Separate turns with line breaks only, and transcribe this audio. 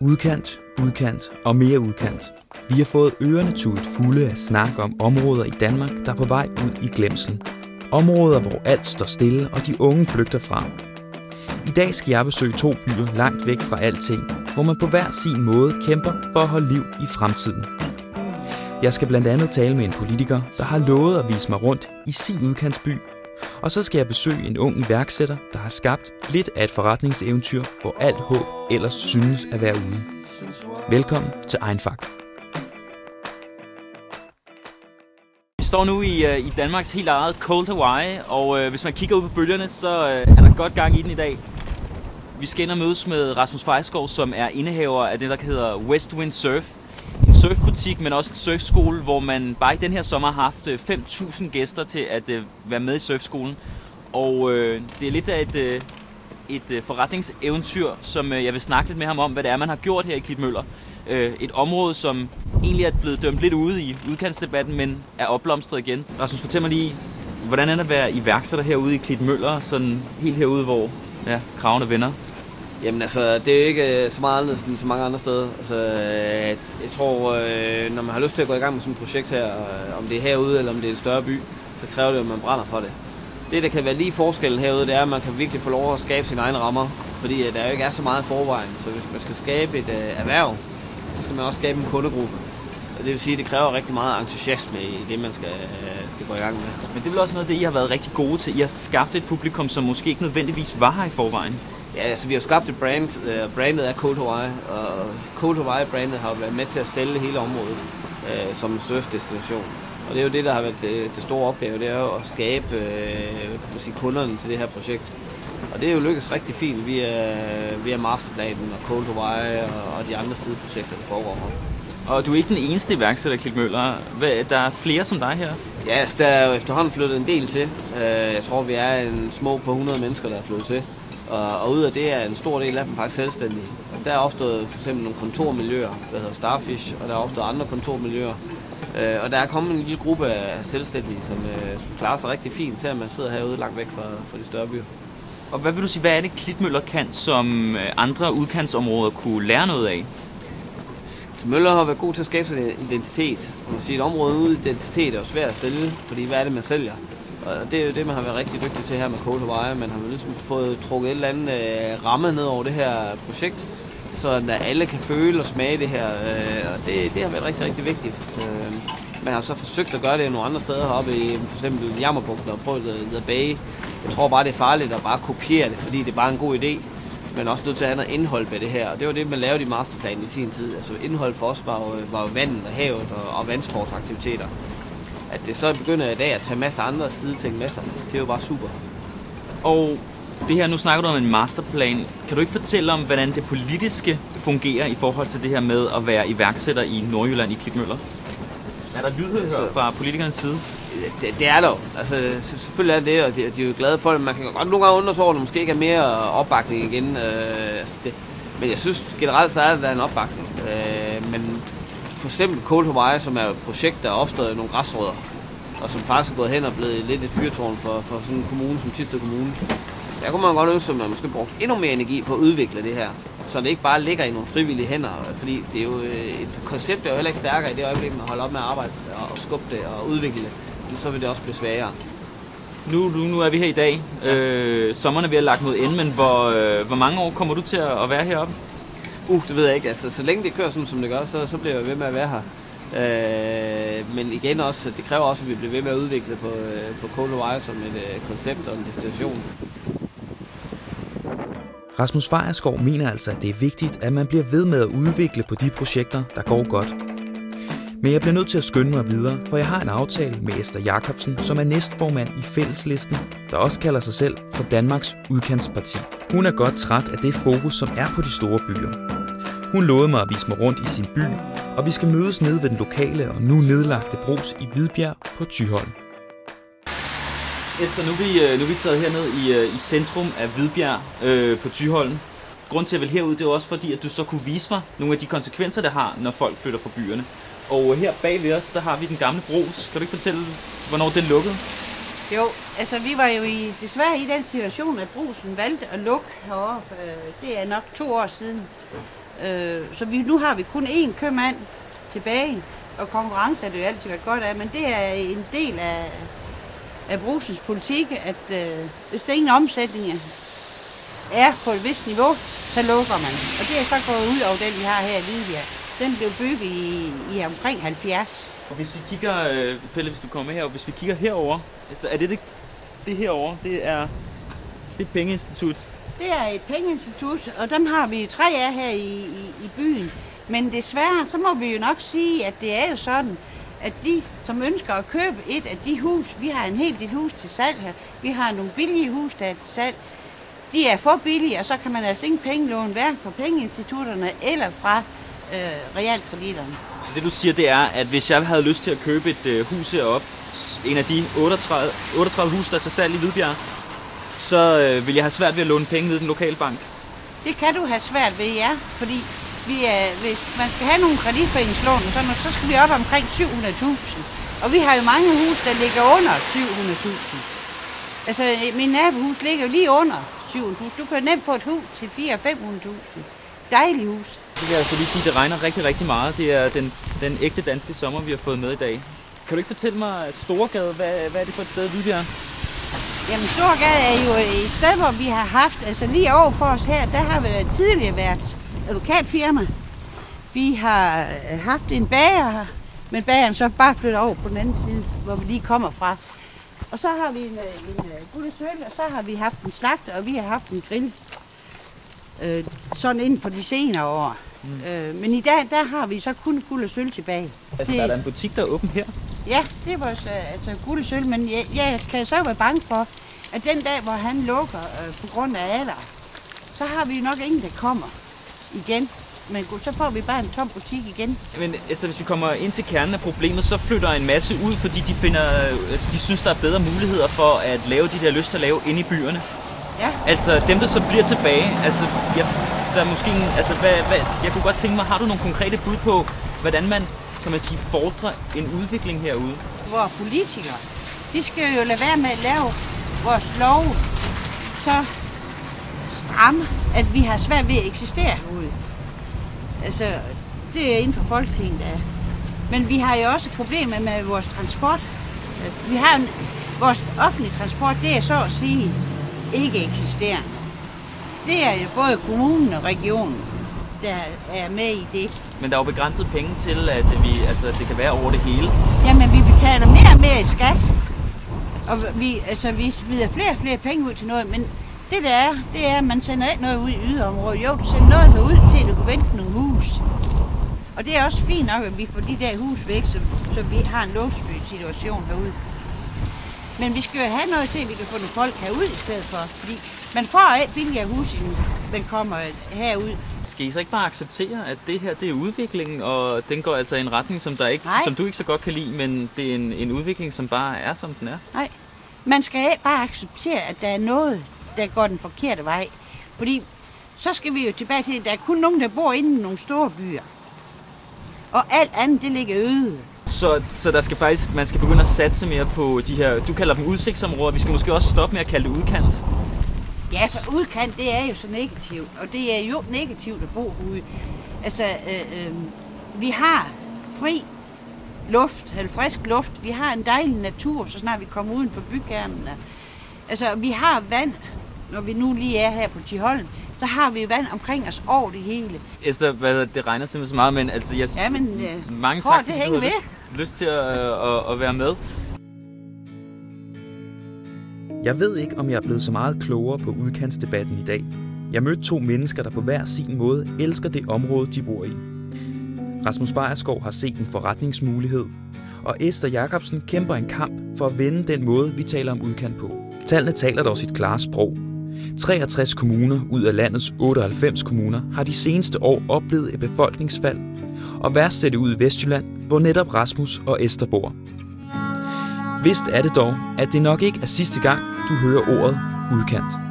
Udkant, udkant og mere udkant. Vi har fået ørerne tudet fulde af snak om områder i Danmark, der er på vej ud i glemsel. Områder, hvor alt står stille, og de unge flygter fra. I dag skal jeg besøge to byer langt væk fra alting, hvor man på hver sin måde kæmper for at holde liv i fremtiden. Jeg skal blandt andet tale med en politiker, der har lovet at vise mig rundt i sin udkantsby. Og så skal jeg besøge en ung iværksætter, der har skabt lidt af et forretningseventyr, hvor alt håb ellers synes at være ude. Velkommen til Einfak.
Vi står nu i, øh, i Danmarks helt eget Cold Hawaii, og øh, hvis man kigger ud på bølgerne, så øh, er der godt gang i den i dag. Vi skal ind og mødes med Rasmus Fejskov, som er indehaver af det, der hedder Westwind Surf. Surfbutik, men også en surfskole, hvor man bare i den her sommer har haft øh, 5.000 gæster til at øh, være med i surfskolen. Og øh, det er lidt af et, øh, et øh, forretningseventyr, som øh, jeg vil snakke lidt med ham om, hvad det er, man har gjort her i Klitmøller. Øh, et område, som egentlig er blevet dømt lidt ude i udkantsdebatten, men er opblomstret igen. Rasmus, fortæl mig lige, hvordan er det at være iværksætter herude i Klitmøller, sådan helt herude, hvor ja, kravene vender?
Jamen altså, det er jo ikke øh, så meget anderledes end så mange andre steder. Altså, øh, jeg tror, øh, når man har lyst til at gå i gang med sådan et projekt her, om det er herude eller om det er en større by, så kræver det, at man brænder for det. Det, der kan være lige forskellen herude, det er, at man kan virkelig få lov at skabe sine egne rammer. Fordi der jo ikke er så meget forvejen. Så hvis man skal skabe et erhverv, så skal man også skabe en kundegruppe. Og det vil sige, at det kræver rigtig meget entusiasme i det, man skal, skal gå i gang med.
Men det er vel også noget af det, I har været rigtig gode til. I har skabt et publikum, som måske ikke nødvendigvis var her i forvejen.
Ja, altså vi har skabt et brand, uh, brandet er Cold Hawaii, og Cold Hawaii-brandet har været med til at sælge hele området uh, som en surfdestination. Og det er jo det, der har været det, det store opgave, det er jo at skabe uh, sige, kunderne til det her projekt. Og det er jo lykkedes rigtig fint via, via Masterplanen og Cold Hawaii og, og de andre sideprojekter, der foregår her.
Og du er ikke den eneste iværksætter, Klit Møller. Der er flere som dig her?
Ja, altså, der er jo efterhånden flyttet en del til. Jeg tror, vi er en små på 100 mennesker, der er flyttet til. Og, og ud af det er en stor del af dem faktisk selvstændige. Og der er opstået for eksempel nogle kontormiljøer, der hedder Starfish, og der er opstået andre kontormiljøer. Øh, og der er kommet en lille gruppe af selvstændige, som, øh, som klarer sig rigtig fint, selvom man sidder herude langt væk fra, fra de større byer.
Og hvad vil du sige, hvad er det Klitmøller kan, som andre udkantsområder kunne lære noget af?
Møller har været god til at skabe sig en identitet. Man siger, et område uden identitet er jo svært at sælge, fordi hvad er det, man sælger? Og det er jo det, man har været rigtig dygtig til her med Cold Hawaii. Man har ligesom fået trukket et eller andet øh, ramme ned over det her projekt, så at alle kan føle og smage det her. Øh, og det, det har været rigtig, rigtig vigtigt. Øh, man har så forsøgt at gøre det nogle andre steder heroppe i for eksempel Jammerbugten og prøvet The Bay. Jeg tror bare, det er farligt at bare kopiere det, fordi det er bare en god idé. Men også nødt til at have noget indhold med det her. Og det var det, man lavede i masterplanen i sin tid. Altså indhold for os var jo, øh, var jo vandet og havet og, og vandsportsaktiviteter at det så begynder i dag at tage masser af andre sideting med sig, det er jo bare super.
Og det her, nu snakker du om en masterplan. Kan du ikke fortælle om, hvordan det politiske fungerer i forhold til det her med at være iværksætter i Nordjylland i Klitmøller? Er der lydhørhed altså, fra politikernes side?
Det, det er der. Altså, selvfølgelig er det, og de, de er jo glade for det. Man kan godt nogle gange undre sig over, at der måske ikke er mere opbakning igen. Øh, altså det, men jeg synes generelt, så er der en opbakning. Øh, men for eksempel Cold Hawaii, som er et projekt, der er opstået nogle græsrødder, og som faktisk er gået hen og blevet lidt et fyrtårn for, for sådan en kommune som Tisted Kommune. Der kunne man godt ønske, at man måske brugt endnu mere energi på at udvikle det her, så det ikke bare ligger i nogle frivillige hænder, fordi det er jo øh, et koncept, der er jo heller ikke stærkere i det øjeblik, man holder op med at arbejde og skubbe det og udvikle det, så vil det også blive sværere.
Nu, nu, nu er vi her i dag. Ja. Øh, sommeren er ved at lagt mod ende, men hvor, øh, hvor mange år kommer du til at være heroppe?
Uh, det ved jeg ikke. Altså, så længe det kører sådan, som det gør, så, så bliver jeg ved med at være her. Øh, men igen også, det kræver også, at vi bliver ved med at udvikle på, øh, på Cold Wire som et øh, koncept og en destination.
Rasmus Fejerskov mener altså, at det er vigtigt, at man bliver ved med at udvikle på de projekter, der går godt. Men jeg bliver nødt til at skynde mig videre, for jeg har en aftale med Esther Jacobsen, som er næstformand i Fælleslisten, der også kalder sig selv for Danmarks Udkantsparti. Hun er godt træt af det fokus, som er på de store byer. Hun lovede mig at vise mig rundt i sin by, og vi skal mødes nede ved den lokale og nu nedlagte brus i Hvidbjerg på Tyholm.
Esther, nu er vi, øh, nu er vi taget herned i, øh, i centrum af Hvidbjerg øh, på Tyholm. Grunden til at jeg vil herud, det er også fordi, at du så kunne vise mig nogle af de konsekvenser, det har, når folk flytter fra byerne. Og her bag ved os, der har vi den gamle brus. Kan du ikke fortælle, hvornår den lukkede?
Jo, altså vi var jo i, desværre i den situation, at brusen valgte at lukke heroppe. Det er nok to år siden. Øh, så vi, nu har vi kun én købmand tilbage, og konkurrence er det jo altid været godt af, men det er en del af, af brugelsens politik, at øh, hvis der ingen omsætning er på et vist niveau, så lukker man. Og det er så gået ud over den, vi har her i Lidbjerg. Den blev bygget i, i omkring 70.
Og hvis vi kigger, øh, Pelle, hvis du kommer her, og hvis vi kigger herover, altså, er det det, det herover, det er det pengeinstitut.
Det er et pengeinstitut, og dem har vi tre af her i, i, i byen. Men desværre, så må vi jo nok sige, at det er jo sådan, at de, som ønsker at købe et af de hus, vi har en hel del hus til salg her, vi har nogle billige hus, der er til salg, de er for billige, og så kan man altså ikke pengelån hverken fra pengeinstitutterne eller fra øh, realkreditterne.
Så det du siger, det er, at hvis jeg havde lyst til at købe et øh, hus heroppe, en af de 38, 38 hus, der er til salg i Hvidbjerg, så øh, vil jeg have svært ved at låne penge ned i den lokale bank.
Det kan du have svært ved, ja, fordi vi er, hvis man skal have nogle kreditforeningslån, så, så skal vi op omkring 700.000. Og vi har jo mange hus, der ligger under 700.000. Altså, min nabohus ligger jo lige under 700.000. Du kan nemt få et hus til 400-500.000. Dejlig hus.
Det kan jeg lige sige, det regner rigtig, rigtig meget. Det er den, den ægte danske sommer, vi har fået med i dag. Kan du ikke fortælle mig, Storegade, hvad, hvad er det for et sted, Hvidbjerg?
Jamen, Storgade er jo et sted, hvor vi har haft, altså lige over for os her, der har vi tidligere været advokatfirma. Vi har øh, haft en bager her, men bageren så bare flyttet over på den anden side, hvor vi lige kommer fra. Og så har vi en, øh, en, øh, guldesøl, og så har vi haft en slagter, og vi har haft en grill. Øh, sådan inden for de senere år. Mm. Øh, men i dag, der har vi så kun guld og sølv tilbage.
Altså, det, er der en butik, der er åben her?
Ja, det er vores øh, altså, guld og sølv, men jeg, jeg kan så være bange for, at den dag, hvor han lukker øh, på grund af alder, så har vi nok ingen, der kommer igen. Men så får vi bare en tom butik igen.
Men Esther, hvis vi kommer ind til kernen af problemet, så flytter en masse ud, fordi de, finder, øh, altså, de synes, der er bedre muligheder for at lave de der lyst at lave inde i byerne.
Ja.
Altså dem, der så bliver tilbage, altså jeg, der er måske en, altså hvad, hvad, jeg kunne godt tænke mig, har du nogle konkrete bud på, hvordan man, kan man sige, fordrer en udvikling herude?
Vores politikere, de skal jo lade være med at lave vores lov så stramme, at vi har svært ved at eksistere herude. Altså, det er inden for Folketinget, der Men vi har jo også problemer med vores transport. Vi har en, vores offentlige transport, det er så at sige ikke eksisterende. Det er jo både kommunen og regionen, der er med i det.
Men der er jo begrænset penge til, at vi, altså, det kan være over det hele.
Jamen, vi betaler mere og mere i skat. Og vi, altså, vi smider flere og flere penge ud til noget, men det der er, det er, at man sender ikke noget ud i yderområdet. Jo, du sender noget herud til, at du kan vente nogle hus. Og det er også fint nok, at vi får de der hus væk, så, så vi har en låsby-situation herude. Men vi skal jo have noget til, at vi kan få nogle folk herud i stedet for. Fordi man får ikke billigere hus, end man kommer herud.
Skal I så ikke bare acceptere, at det her det er udviklingen, og den går altså i en retning, som, der ikke, som du ikke så godt kan lide, men det er en, en udvikling, som bare er, som den er?
Nej, man skal ikke bare acceptere, at der er noget, der går den forkerte vej. Fordi så skal vi jo tilbage til, at der er kun nogen, der bor inde i nogle store byer. Og alt andet, det ligger øde.
Så, så der skal faktisk, man skal begynde at satse mere på de her, du kalder dem udsigtsområder, vi skal måske også stoppe med at kalde det udkant.
Ja, for udkant, det er jo så negativt, og det er jo negativt at bo ude. Altså, øh, øh, vi har fri luft, eller frisk luft, vi har en dejlig natur, så snart vi kommer uden for bykernen. Altså, vi har vand, når vi nu lige er her på Tiholm, så har vi vand omkring os over det hele.
Esther, hvad, det regner simpelthen så meget, men altså, jeg,
ja, men, øh,
mange tak, det hænger ved. Lyst, lyst til at, at, at være med.
Jeg ved ikke, om jeg er blevet så meget klogere på udkantsdebatten i dag. Jeg mødte to mennesker, der på hver sin måde elsker det område, de bor i. Rasmus Bejerskov har set en forretningsmulighed, og Esther Jacobsen kæmper en kamp for at vende den måde, vi taler om udkant på. Tallene taler dog sit klare sprog. 63 kommuner ud af landets 98 kommuner har de seneste år oplevet et befolkningsfald, og værst ser det ud i Vestjylland, hvor netop Rasmus og Esther bor. Vist er det dog, at det nok ikke er sidste gang, du hører ordet udkant.